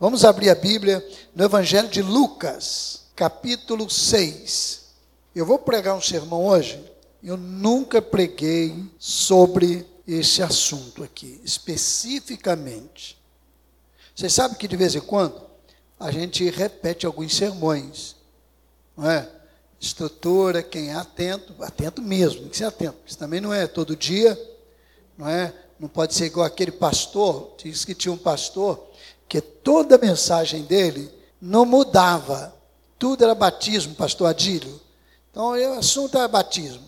Vamos abrir a Bíblia no Evangelho de Lucas, capítulo 6. Eu vou pregar um sermão hoje. Eu nunca preguei sobre esse assunto aqui, especificamente. Vocês sabem que de vez em quando a gente repete alguns sermões, não é? Estrutura, quem é atento, atento mesmo, tem que ser atento. Isso também não é todo dia, não é? Não pode ser igual aquele pastor, diz que tinha um pastor que toda a mensagem dele não mudava. Tudo era batismo, pastor Adílio. Então, o assunto era batismo.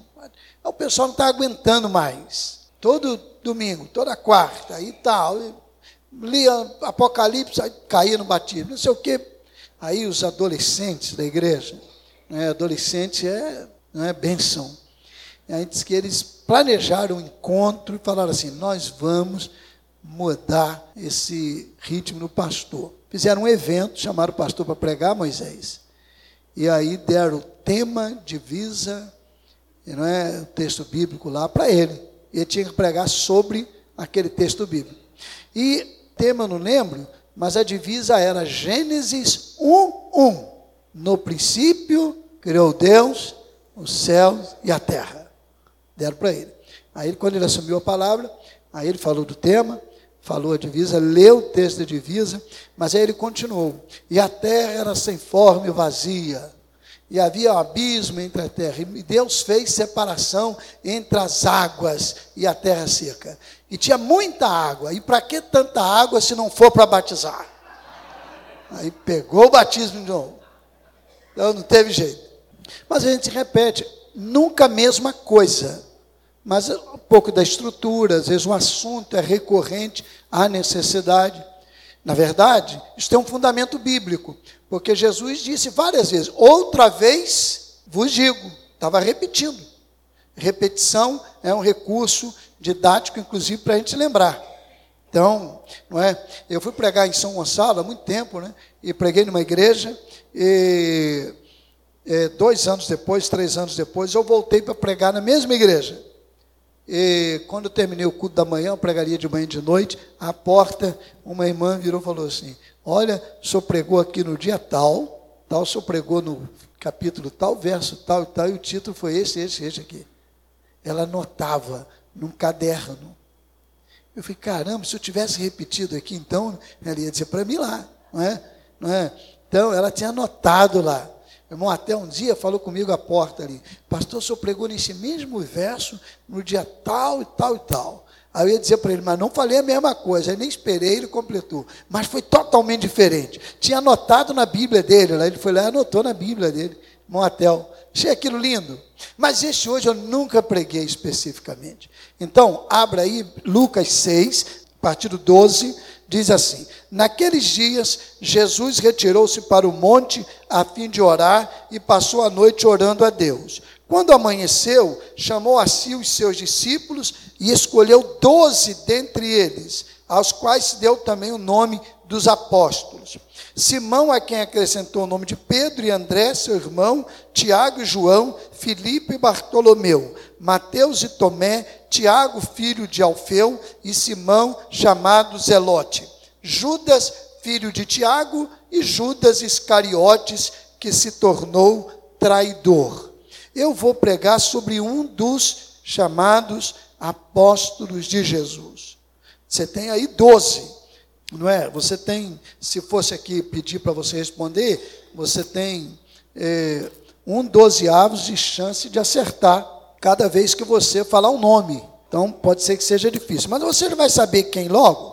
O pessoal não está aguentando mais. Todo domingo, toda quarta, e tal. Lia Apocalipse, caía no batismo. Não sei o quê. Aí os adolescentes da igreja, né, adolescente é, não é benção. Aí diz que eles planejaram um encontro e falaram assim: nós vamos mudar esse ritmo no pastor. Fizeram um evento, chamaram o pastor para pregar, Moisés. E aí deram o tema, divisa, não é o texto bíblico lá para ele. Ele tinha que pregar sobre aquele texto bíblico. E tema não lembro, mas a divisa era Gênesis 1:1. No princípio criou Deus os céus e a terra. Deram para ele. Aí quando ele assumiu a palavra, aí ele falou do tema, falou a divisa, leu o texto da divisa, mas aí ele continuou. E a terra era sem forma e vazia, e havia um abismo entre a terra, e Deus fez separação entre as águas e a terra seca. E tinha muita água, e para que tanta água se não for para batizar? Aí pegou o batismo de novo. Então não teve jeito. Mas a gente repete, nunca a mesma coisa mas um pouco da estrutura, às vezes um assunto é recorrente à necessidade. Na verdade, isso tem um fundamento bíblico, porque Jesus disse várias vezes: outra vez vos digo, estava repetindo. Repetição é um recurso didático, inclusive, para a gente lembrar. Então, não é? Eu fui pregar em São Gonçalo há muito tempo, né? E preguei numa igreja, e é, dois anos depois, três anos depois, eu voltei para pregar na mesma igreja. E quando eu terminei o culto da manhã, eu pregaria de manhã e de noite, à porta, uma irmã virou e falou assim: Olha, o senhor pregou aqui no dia tal, tal, o senhor pregou no capítulo tal, verso tal e tal, e o título foi esse, esse, esse aqui. Ela anotava num caderno. Eu falei, caramba, se eu tivesse repetido aqui, então, ela ia dizer para mim lá, não é? não é? Então, ela tinha anotado lá irmão até um dia falou comigo à porta ali, pastor, o senhor pregou nesse mesmo verso no dia tal e tal e tal. Aí eu ia dizer para ele, mas não falei a mesma coisa, aí nem esperei, ele completou. Mas foi totalmente diferente. Tinha anotado na Bíblia dele, ele foi lá e anotou na Bíblia dele, irmão Atel. Achei aquilo lindo. Mas esse hoje eu nunca preguei especificamente. Então, abra aí Lucas 6, a partir do 12 Diz assim: Naqueles dias, Jesus retirou-se para o monte a fim de orar e passou a noite orando a Deus. Quando amanheceu, chamou a si os seus discípulos e escolheu doze dentre eles, aos quais se deu também o nome dos apóstolos. Simão, a quem acrescentou o nome de Pedro e André, seu irmão, Tiago e João, Filipe e Bartolomeu, Mateus e Tomé, Tiago, filho de Alfeu, e Simão, chamado Zelote, Judas, filho de Tiago, e Judas Iscariotes, que se tornou traidor. Eu vou pregar sobre um dos chamados apóstolos de Jesus. Você tem aí doze, não é? Você tem, se fosse aqui pedir para você responder, você tem é, um dozeavos de chance de acertar cada vez que você falar um nome. Então, pode ser que seja difícil. Mas você vai saber quem logo?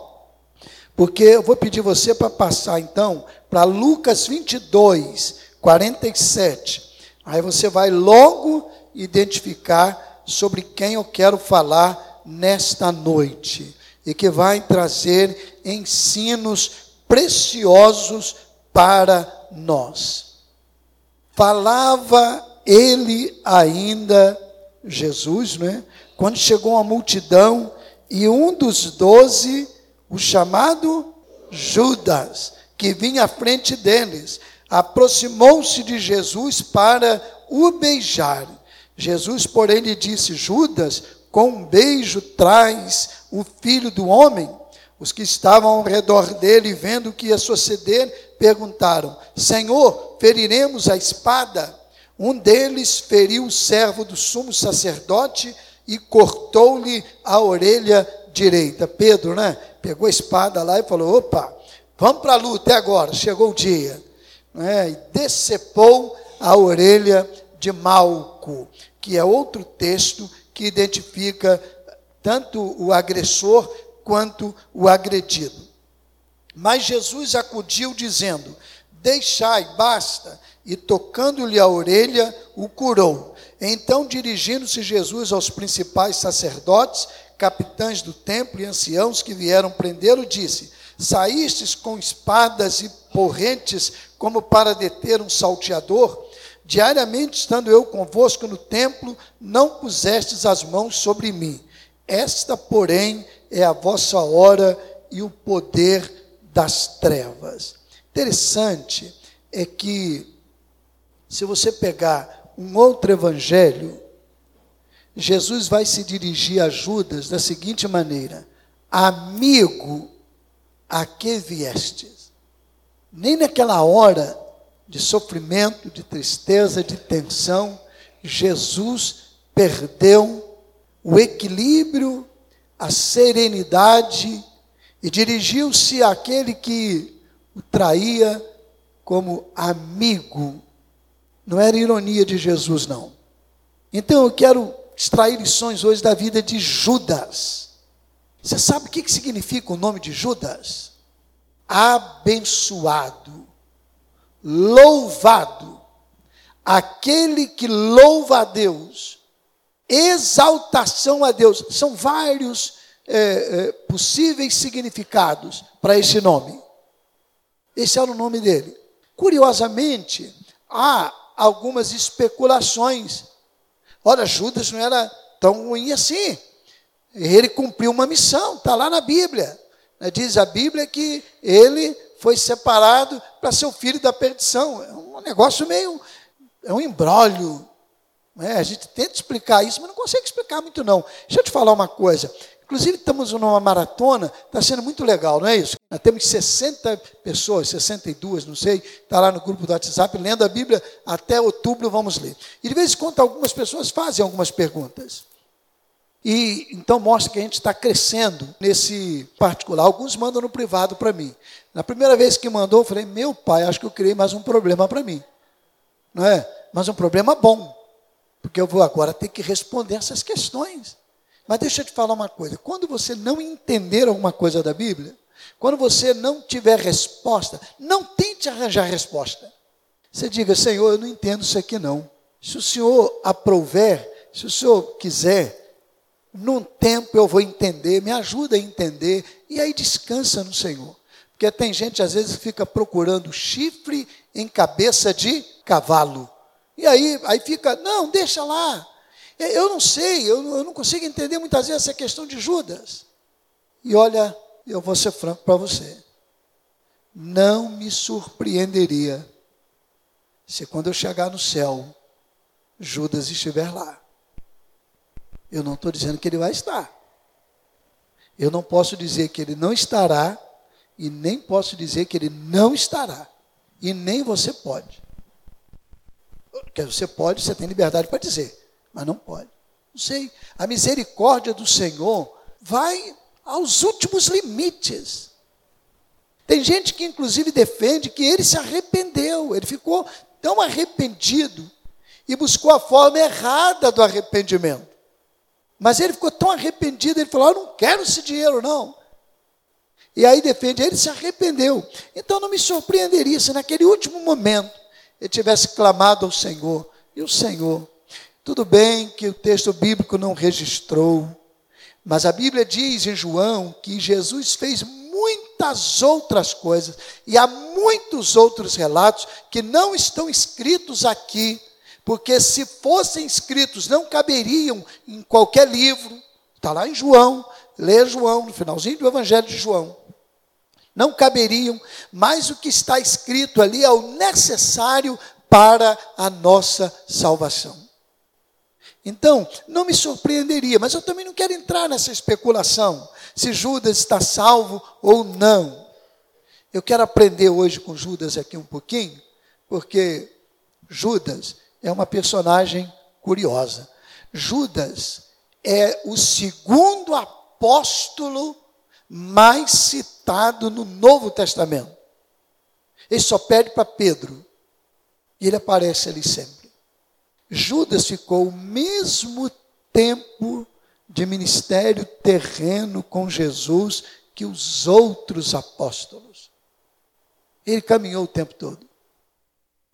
Porque eu vou pedir você para passar, então, para Lucas 22, 47. Aí você vai logo identificar sobre quem eu quero falar nesta noite. E que vai trazer ensinos preciosos para nós. Falava ele ainda Jesus, né? quando chegou a multidão e um dos doze, o chamado Judas, que vinha à frente deles, aproximou-se de Jesus para o beijar. Jesus, porém, lhe disse: Judas, com um beijo traz o filho do homem. Os que estavam ao redor dele, vendo o que ia suceder, perguntaram: Senhor, feriremos a espada? Um deles feriu o servo do sumo sacerdote e cortou-lhe a orelha direita. Pedro, né? Pegou a espada lá e falou: opa, vamos para a luta, é agora, chegou o dia. Né? E decepou a orelha de Malco, que é outro texto que identifica tanto o agressor quanto o agredido. Mas Jesus acudiu dizendo: Deixai, basta, e tocando-lhe a orelha, o curou. Então, dirigindo-se Jesus aos principais sacerdotes, capitães do templo e anciãos que vieram prendê-lo, disse: Saístes com espadas e porrentes como para deter um salteador? Diariamente, estando eu convosco no templo, não pusestes as mãos sobre mim. Esta, porém, é a vossa hora e o poder das trevas. Interessante é que, se você pegar um outro evangelho, Jesus vai se dirigir a Judas da seguinte maneira: Amigo, a que viestes? Nem naquela hora de sofrimento, de tristeza, de tensão, Jesus perdeu o equilíbrio, a serenidade e dirigiu-se àquele que o traía como amigo não era ironia de Jesus, não. Então eu quero extrair lições hoje da vida de Judas. Você sabe o que significa o nome de Judas? Abençoado, louvado, aquele que louva a Deus, exaltação a Deus. São vários é, é, possíveis significados para esse nome. Esse era o nome dele. Curiosamente, há algumas especulações. Ora, Judas não era tão ruim assim. Ele cumpriu uma missão, está lá na Bíblia. Diz a Bíblia que ele foi separado para ser o filho da perdição. É um negócio meio. É um embrólio. É, a gente tenta explicar isso, mas não consegue explicar muito, não. Deixa eu te falar uma coisa. Inclusive, estamos numa maratona, está sendo muito legal, não é isso? Nós temos 60 pessoas, 62, não sei, está lá no grupo do WhatsApp, lendo a Bíblia, até outubro vamos ler. E de vez em quando algumas pessoas fazem algumas perguntas. E então mostra que a gente está crescendo nesse particular. Alguns mandam no privado para mim. Na primeira vez que mandou, eu falei, meu pai, acho que eu criei mais um problema para mim. Não é? Mas um problema bom. Porque eu vou agora ter que responder essas questões. Mas deixa eu te falar uma coisa: quando você não entender alguma coisa da Bíblia, quando você não tiver resposta, não tente arranjar resposta. Você diga, Senhor, eu não entendo isso aqui não. Se o Senhor aprouver, se o Senhor quiser, num tempo eu vou entender, me ajuda a entender, e aí descansa no Senhor. Porque tem gente, às vezes, que fica procurando chifre em cabeça de cavalo. E aí, aí fica, não, deixa lá, eu não sei, eu não consigo entender muitas vezes essa questão de Judas. E olha, eu vou ser franco para você. Não me surpreenderia se quando eu chegar no céu, Judas estiver lá. Eu não estou dizendo que ele vai estar. Eu não posso dizer que ele não estará, e nem posso dizer que ele não estará. E nem você pode. Porque você pode, você tem liberdade para dizer mas não pode. Não sei. A misericórdia do Senhor vai aos últimos limites. Tem gente que, inclusive, defende que ele se arrependeu, ele ficou tão arrependido e buscou a forma errada do arrependimento. Mas ele ficou tão arrependido, ele falou: Eu não quero esse dinheiro, não. E aí defende, ele se arrependeu. Então não me surpreenderia se naquele último momento ele tivesse clamado ao Senhor, e o Senhor tudo bem que o texto bíblico não registrou, mas a Bíblia diz em João que Jesus fez muitas outras coisas, e há muitos outros relatos que não estão escritos aqui, porque se fossem escritos não caberiam em qualquer livro. Está lá em João, lê João, no finalzinho do Evangelho de João. Não caberiam, mas o que está escrito ali é o necessário para a nossa salvação. Então, não me surpreenderia, mas eu também não quero entrar nessa especulação se Judas está salvo ou não. Eu quero aprender hoje com Judas aqui um pouquinho, porque Judas é uma personagem curiosa. Judas é o segundo apóstolo mais citado no Novo Testamento. Ele só pede para Pedro. E ele aparece ali sempre. Judas ficou o mesmo tempo de ministério terreno com Jesus que os outros apóstolos. Ele caminhou o tempo todo.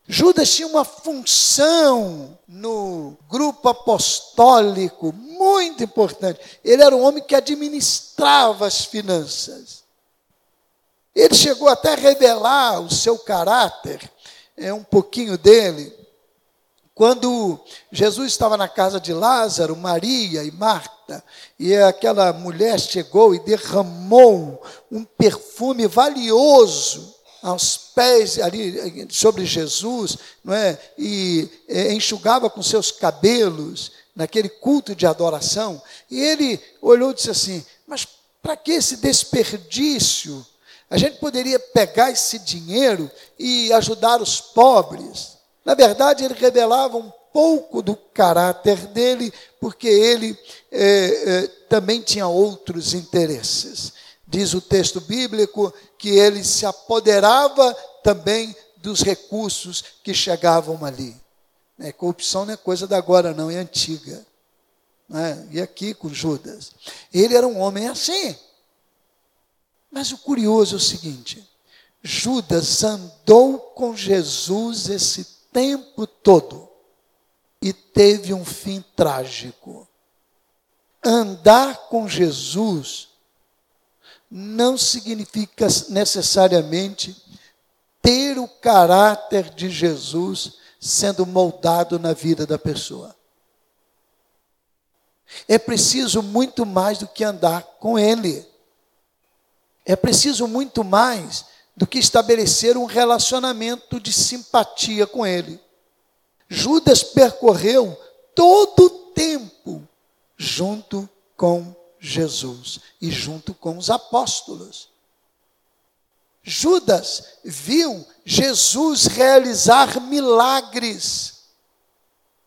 Judas tinha uma função no grupo apostólico muito importante. Ele era um homem que administrava as finanças. Ele chegou até a revelar o seu caráter, é um pouquinho dele, quando Jesus estava na casa de Lázaro, Maria e Marta, e aquela mulher chegou e derramou um perfume valioso aos pés ali sobre Jesus, não é? E é, enxugava com seus cabelos naquele culto de adoração. E ele olhou e disse assim: Mas para que esse desperdício? A gente poderia pegar esse dinheiro e ajudar os pobres. Na verdade, ele revelava um pouco do caráter dele, porque ele é, é, também tinha outros interesses. Diz o texto bíblico que ele se apoderava também dos recursos que chegavam ali. É, corrupção não é coisa da agora, não, é antiga. É? E aqui com Judas. Ele era um homem assim. Mas o curioso é o seguinte: Judas andou com Jesus esse tempo todo e teve um fim trágico. Andar com Jesus não significa necessariamente ter o caráter de Jesus sendo moldado na vida da pessoa. É preciso muito mais do que andar com Ele. É preciso muito mais do que estabelecer um relacionamento de simpatia com Ele. Judas percorreu todo o tempo junto com Jesus e junto com os apóstolos. Judas viu Jesus realizar milagres.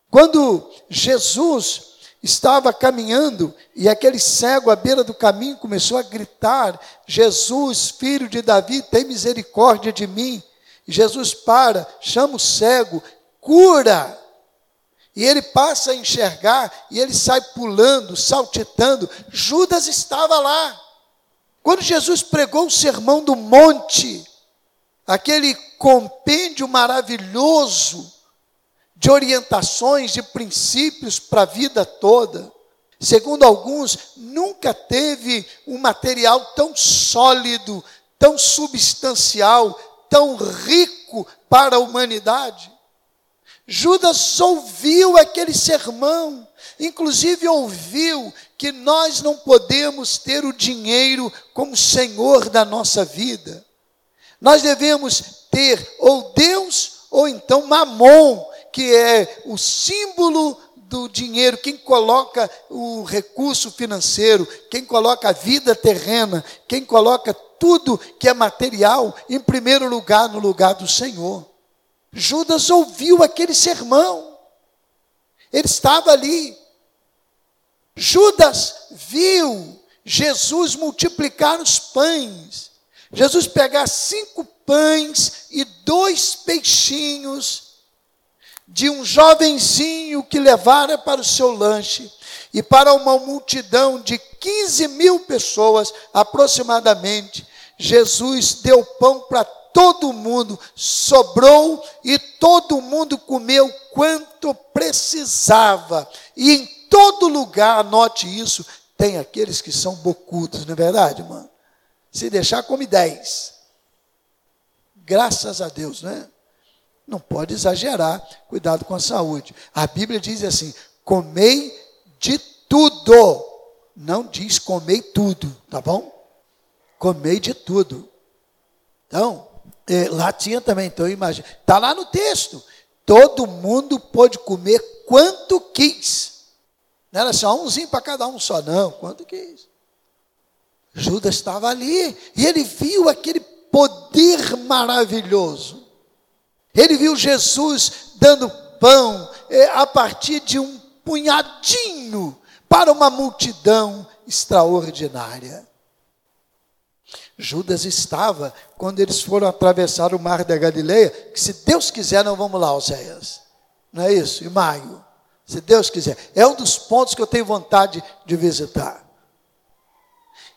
Quando Jesus estava caminhando e aquele cego à beira do caminho começou a gritar: Jesus, filho de Davi, tem misericórdia de mim. Jesus para, chama o cego, cura. E ele passa a enxergar e ele sai pulando, saltitando. Judas estava lá. Quando Jesus pregou o sermão do monte, aquele compêndio maravilhoso de orientações, de princípios para a vida toda, segundo alguns, nunca teve um material tão sólido, tão substancial, tão rico para a humanidade. Judas ouviu aquele sermão, inclusive ouviu que nós não podemos ter o dinheiro como senhor da nossa vida. Nós devemos ter ou Deus ou então Mamon, que é o símbolo do dinheiro, quem coloca o recurso financeiro, quem coloca a vida terrena, quem coloca tudo que é material em primeiro lugar no lugar do Senhor. Judas ouviu aquele sermão. Ele estava ali. Judas viu Jesus multiplicar os pães. Jesus pegar cinco pães e dois peixinhos de um jovenzinho que levara para o seu lanche e para uma multidão de 15 mil pessoas aproximadamente. Jesus deu pão para todo mundo, sobrou e todo mundo comeu quanto precisava. E em todo lugar, anote isso, tem aqueles que são bocudos, não é verdade, mano? Se deixar, come dez. Graças a Deus, né? Não pode exagerar, cuidado com a saúde. A Bíblia diz assim: comei de tudo. Não diz comei tudo, tá bom? Comei de tudo. Então, é, lá tinha também, então imagina. Está lá no texto. Todo mundo pôde comer quanto quis. Não era só umzinho para cada um só, não. Quanto que isso? Judas estava ali e ele viu aquele poder maravilhoso. Ele viu Jesus dando pão é, a partir de um punhadinho para uma multidão extraordinária. Judas estava quando eles foram atravessar o mar da Galileia, que se Deus quiser, não vamos lá, Oséias. Não é isso? Em maio. Se Deus quiser. É um dos pontos que eu tenho vontade de visitar.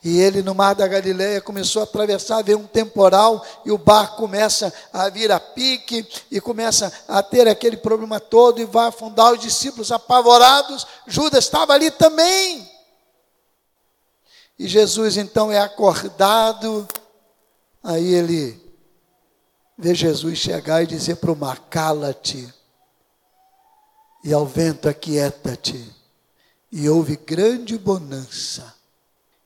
E ele no mar da Galileia começou a atravessar, veio um temporal e o barco começa a vir a pique e começa a ter aquele problema todo e vai afundar os discípulos apavorados. Judas estava ali também. E Jesus então é acordado, aí ele vê Jesus chegar e dizer para o mar: cala-te, e ao vento aquieta-te, e houve grande bonança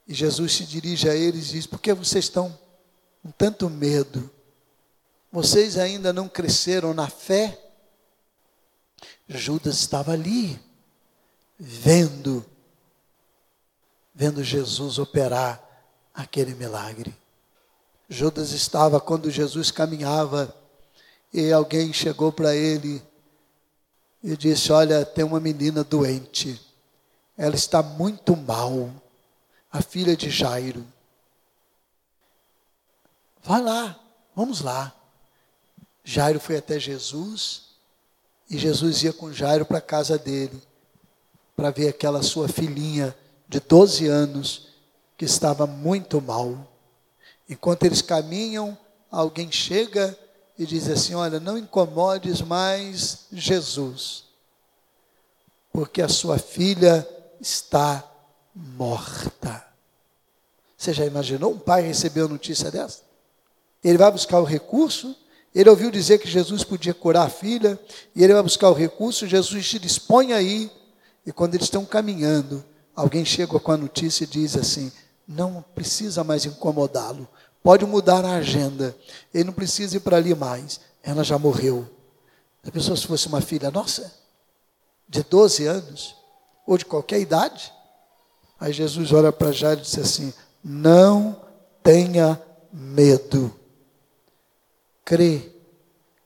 e Jesus se dirige a eles e diz: Por que vocês estão com tanto medo? Vocês ainda não cresceram na fé? Judas estava ali, vendo, vendo Jesus operar aquele milagre. Judas estava quando Jesus caminhava e alguém chegou para ele e disse: Olha, tem uma menina doente, ela está muito mal a filha de Jairo. Vai lá, vamos lá. Jairo foi até Jesus e Jesus ia com Jairo para a casa dele para ver aquela sua filhinha de 12 anos que estava muito mal. Enquanto eles caminham, alguém chega e diz assim: Olha, não incomodes mais Jesus, porque a sua filha está morta. Você já imaginou um pai receber a notícia dessa? Ele vai buscar o recurso, ele ouviu dizer que Jesus podia curar a filha, e ele vai buscar o recurso, Jesus se dispõe aí, e quando eles estão caminhando, alguém chega com a notícia e diz assim: não precisa mais incomodá-lo, pode mudar a agenda, ele não precisa ir para ali mais, ela já morreu. A pessoa, se fosse uma filha nossa, de 12 anos, ou de qualquer idade, aí Jesus olha para Jairo e diz assim: não tenha medo. Crê,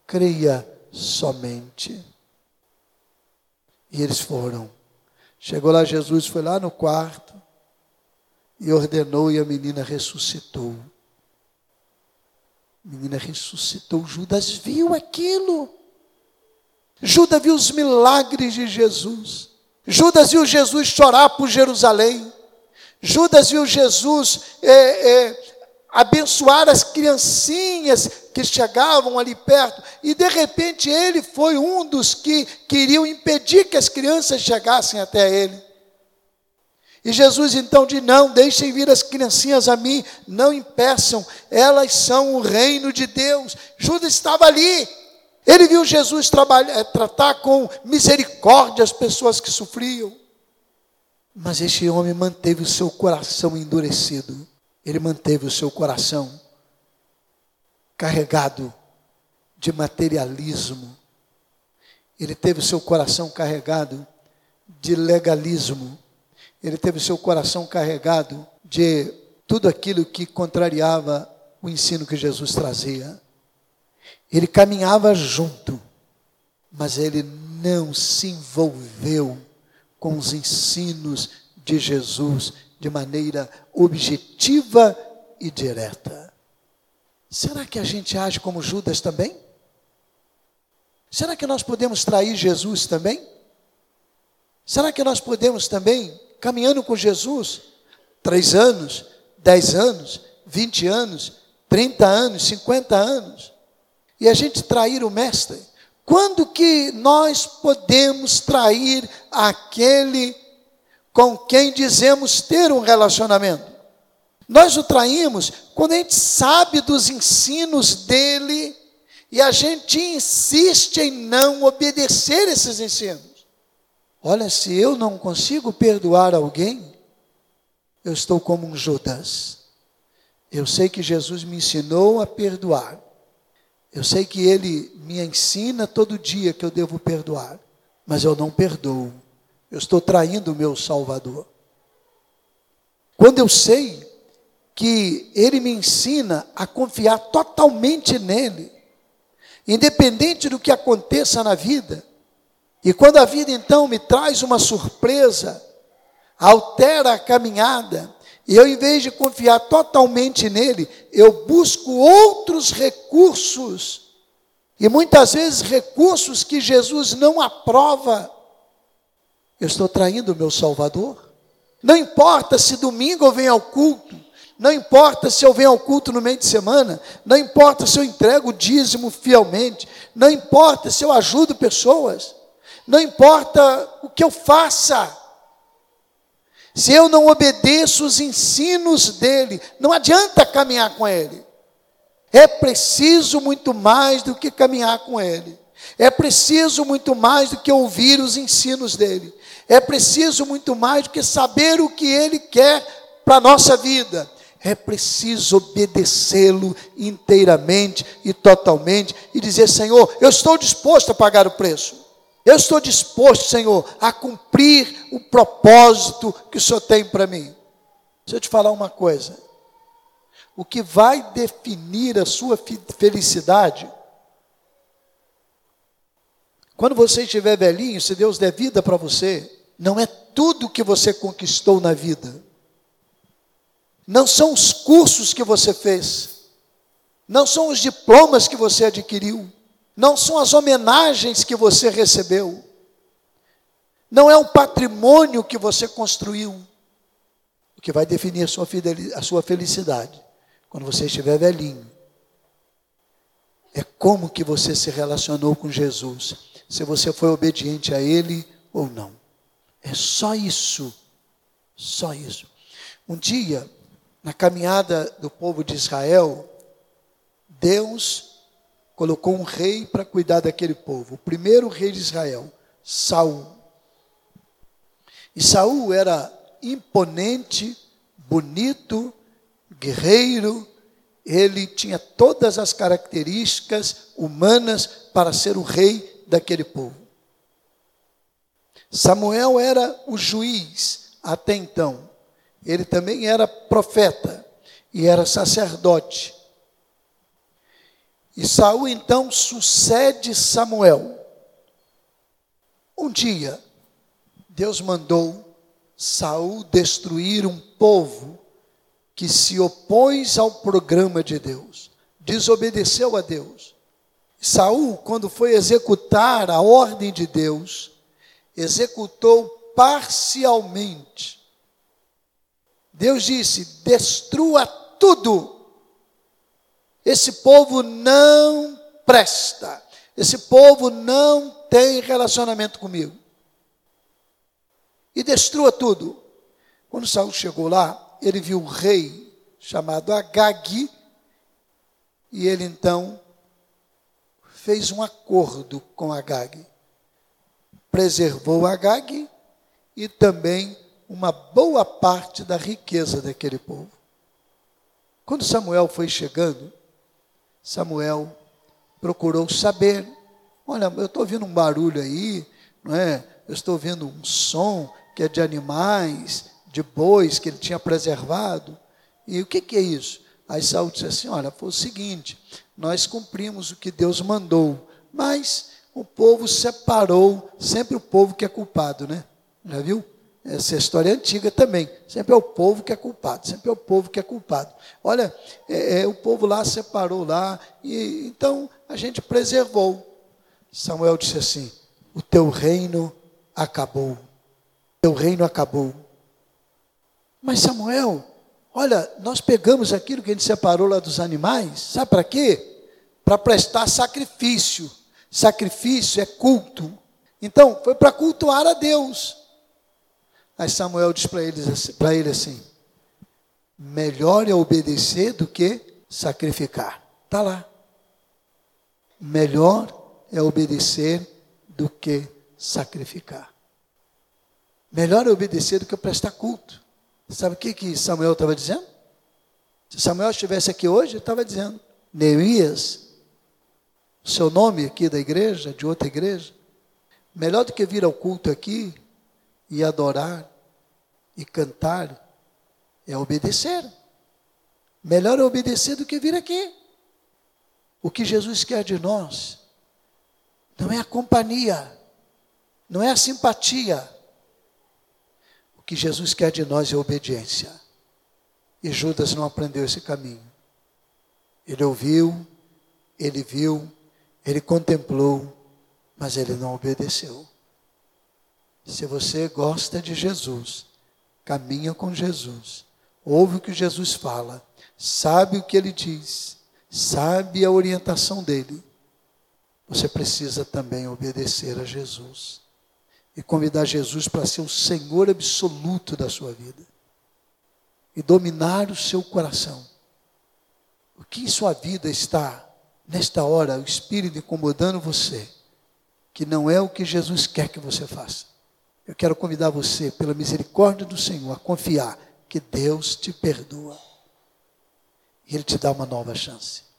creia somente. E eles foram. Chegou lá, Jesus foi lá no quarto e ordenou, e a menina ressuscitou. A menina ressuscitou. Judas viu aquilo. Judas viu os milagres de Jesus. Judas viu Jesus chorar por Jerusalém. Judas viu Jesus é, é, abençoar as criancinhas que chegavam ali perto, e de repente ele foi um dos que queriam impedir que as crianças chegassem até ele. E Jesus então diz: Não, deixem vir as criancinhas a mim, não impeçam, elas são o reino de Deus. Judas estava ali, ele viu Jesus trabalhar, tratar com misericórdia as pessoas que sofriam. Mas este homem manteve o seu coração endurecido. Ele manteve o seu coração carregado de materialismo. Ele teve o seu coração carregado de legalismo. Ele teve o seu coração carregado de tudo aquilo que contrariava o ensino que Jesus trazia. Ele caminhava junto, mas ele não se envolveu com os ensinos de Jesus de maneira objetiva e direta. Será que a gente age como Judas também? Será que nós podemos trair Jesus também? Será que nós podemos também, caminhando com Jesus, três anos, dez anos, vinte anos, trinta anos, cinquenta anos, e a gente trair o Mestre? Quando que nós podemos trair aquele com quem dizemos ter um relacionamento? Nós o traímos quando a gente sabe dos ensinos dele e a gente insiste em não obedecer esses ensinos. Olha, se eu não consigo perdoar alguém, eu estou como um Judas. Eu sei que Jesus me ensinou a perdoar. Eu sei que Ele me ensina todo dia que eu devo perdoar, mas eu não perdoo, eu estou traindo o meu Salvador. Quando eu sei que Ele me ensina a confiar totalmente nele, independente do que aconteça na vida, e quando a vida então me traz uma surpresa, altera a caminhada, e eu, em vez de confiar totalmente nele, eu busco outros recursos, e muitas vezes recursos que Jesus não aprova. Eu estou traindo o meu Salvador? Não importa se domingo eu venho ao culto, não importa se eu venho ao culto no meio de semana, não importa se eu entrego o dízimo fielmente, não importa se eu ajudo pessoas, não importa o que eu faça, se eu não obedeço os ensinos dele, não adianta caminhar com ele. É preciso muito mais do que caminhar com ele. É preciso muito mais do que ouvir os ensinos dele. É preciso muito mais do que saber o que ele quer para a nossa vida. É preciso obedecê-lo inteiramente e totalmente e dizer: Senhor, eu estou disposto a pagar o preço. Eu estou disposto, Senhor, a cumprir o propósito que o Senhor tem para mim. Deixa eu te falar uma coisa. O que vai definir a sua felicidade, quando você estiver velhinho, se Deus der vida para você, não é tudo que você conquistou na vida, não são os cursos que você fez, não são os diplomas que você adquiriu, não são as homenagens que você recebeu, não é um patrimônio que você construiu. O que vai definir a sua felicidade, quando você estiver velhinho, é como que você se relacionou com Jesus, se você foi obediente a Ele ou não. É só isso, só isso. Um dia, na caminhada do povo de Israel, Deus colocou um rei para cuidar daquele povo. O primeiro rei de Israel, Saul. E Saul era imponente, bonito, guerreiro, ele tinha todas as características humanas para ser o rei daquele povo. Samuel era o juiz até então. Ele também era profeta e era sacerdote. E Saul então sucede Samuel. Um dia, Deus mandou Saul destruir um povo que se opôs ao programa de Deus, desobedeceu a Deus. Saul, quando foi executar a ordem de Deus, executou parcialmente. Deus disse: destrua tudo esse povo não presta. Esse povo não tem relacionamento comigo. E destrua tudo. Quando Saul chegou lá, ele viu um rei chamado Agag, e ele então fez um acordo com Agag. Preservou Agag e também uma boa parte da riqueza daquele povo. Quando Samuel foi chegando, Samuel procurou saber. Olha, eu estou ouvindo um barulho aí, não é? Eu estou ouvindo um som que é de animais, de bois que ele tinha preservado. E o que, que é isso? Aí Saul disse assim: Olha, foi o seguinte, nós cumprimos o que Deus mandou, mas o povo separou, sempre o povo que é culpado, né? Já viu? Essa história é antiga também. Sempre é o povo que é culpado, sempre é o povo que é culpado. Olha, é, é, o povo lá separou lá, e então a gente preservou. Samuel disse assim: O teu reino acabou. O teu reino acabou. Mas Samuel, olha, nós pegamos aquilo que a gente separou lá dos animais, sabe para quê? Para prestar sacrifício. Sacrifício é culto. Então, foi para cultuar a Deus. Aí Samuel diz para assim, ele assim: melhor é obedecer do que sacrificar. Está lá. Melhor é obedecer do que sacrificar. Melhor é obedecer do que prestar culto. Sabe o que, que Samuel estava dizendo? Se Samuel estivesse aqui hoje, ele estava dizendo: Neemias, seu nome aqui da igreja, de outra igreja, melhor do que vir ao culto aqui, e adorar e cantar é obedecer. Melhor é obedecer do que vir aqui. O que Jesus quer de nós não é a companhia, não é a simpatia. O que Jesus quer de nós é obediência. E Judas não aprendeu esse caminho. Ele ouviu, ele viu, ele contemplou, mas ele não obedeceu. Se você gosta de Jesus, caminha com Jesus, ouve o que Jesus fala, sabe o que ele diz, sabe a orientação dele, você precisa também obedecer a Jesus. E convidar Jesus para ser o Senhor absoluto da sua vida. E dominar o seu coração. O que em sua vida está, nesta hora, o Espírito incomodando você, que não é o que Jesus quer que você faça? Eu quero convidar você, pela misericórdia do Senhor, a confiar que Deus te perdoa e Ele te dá uma nova chance.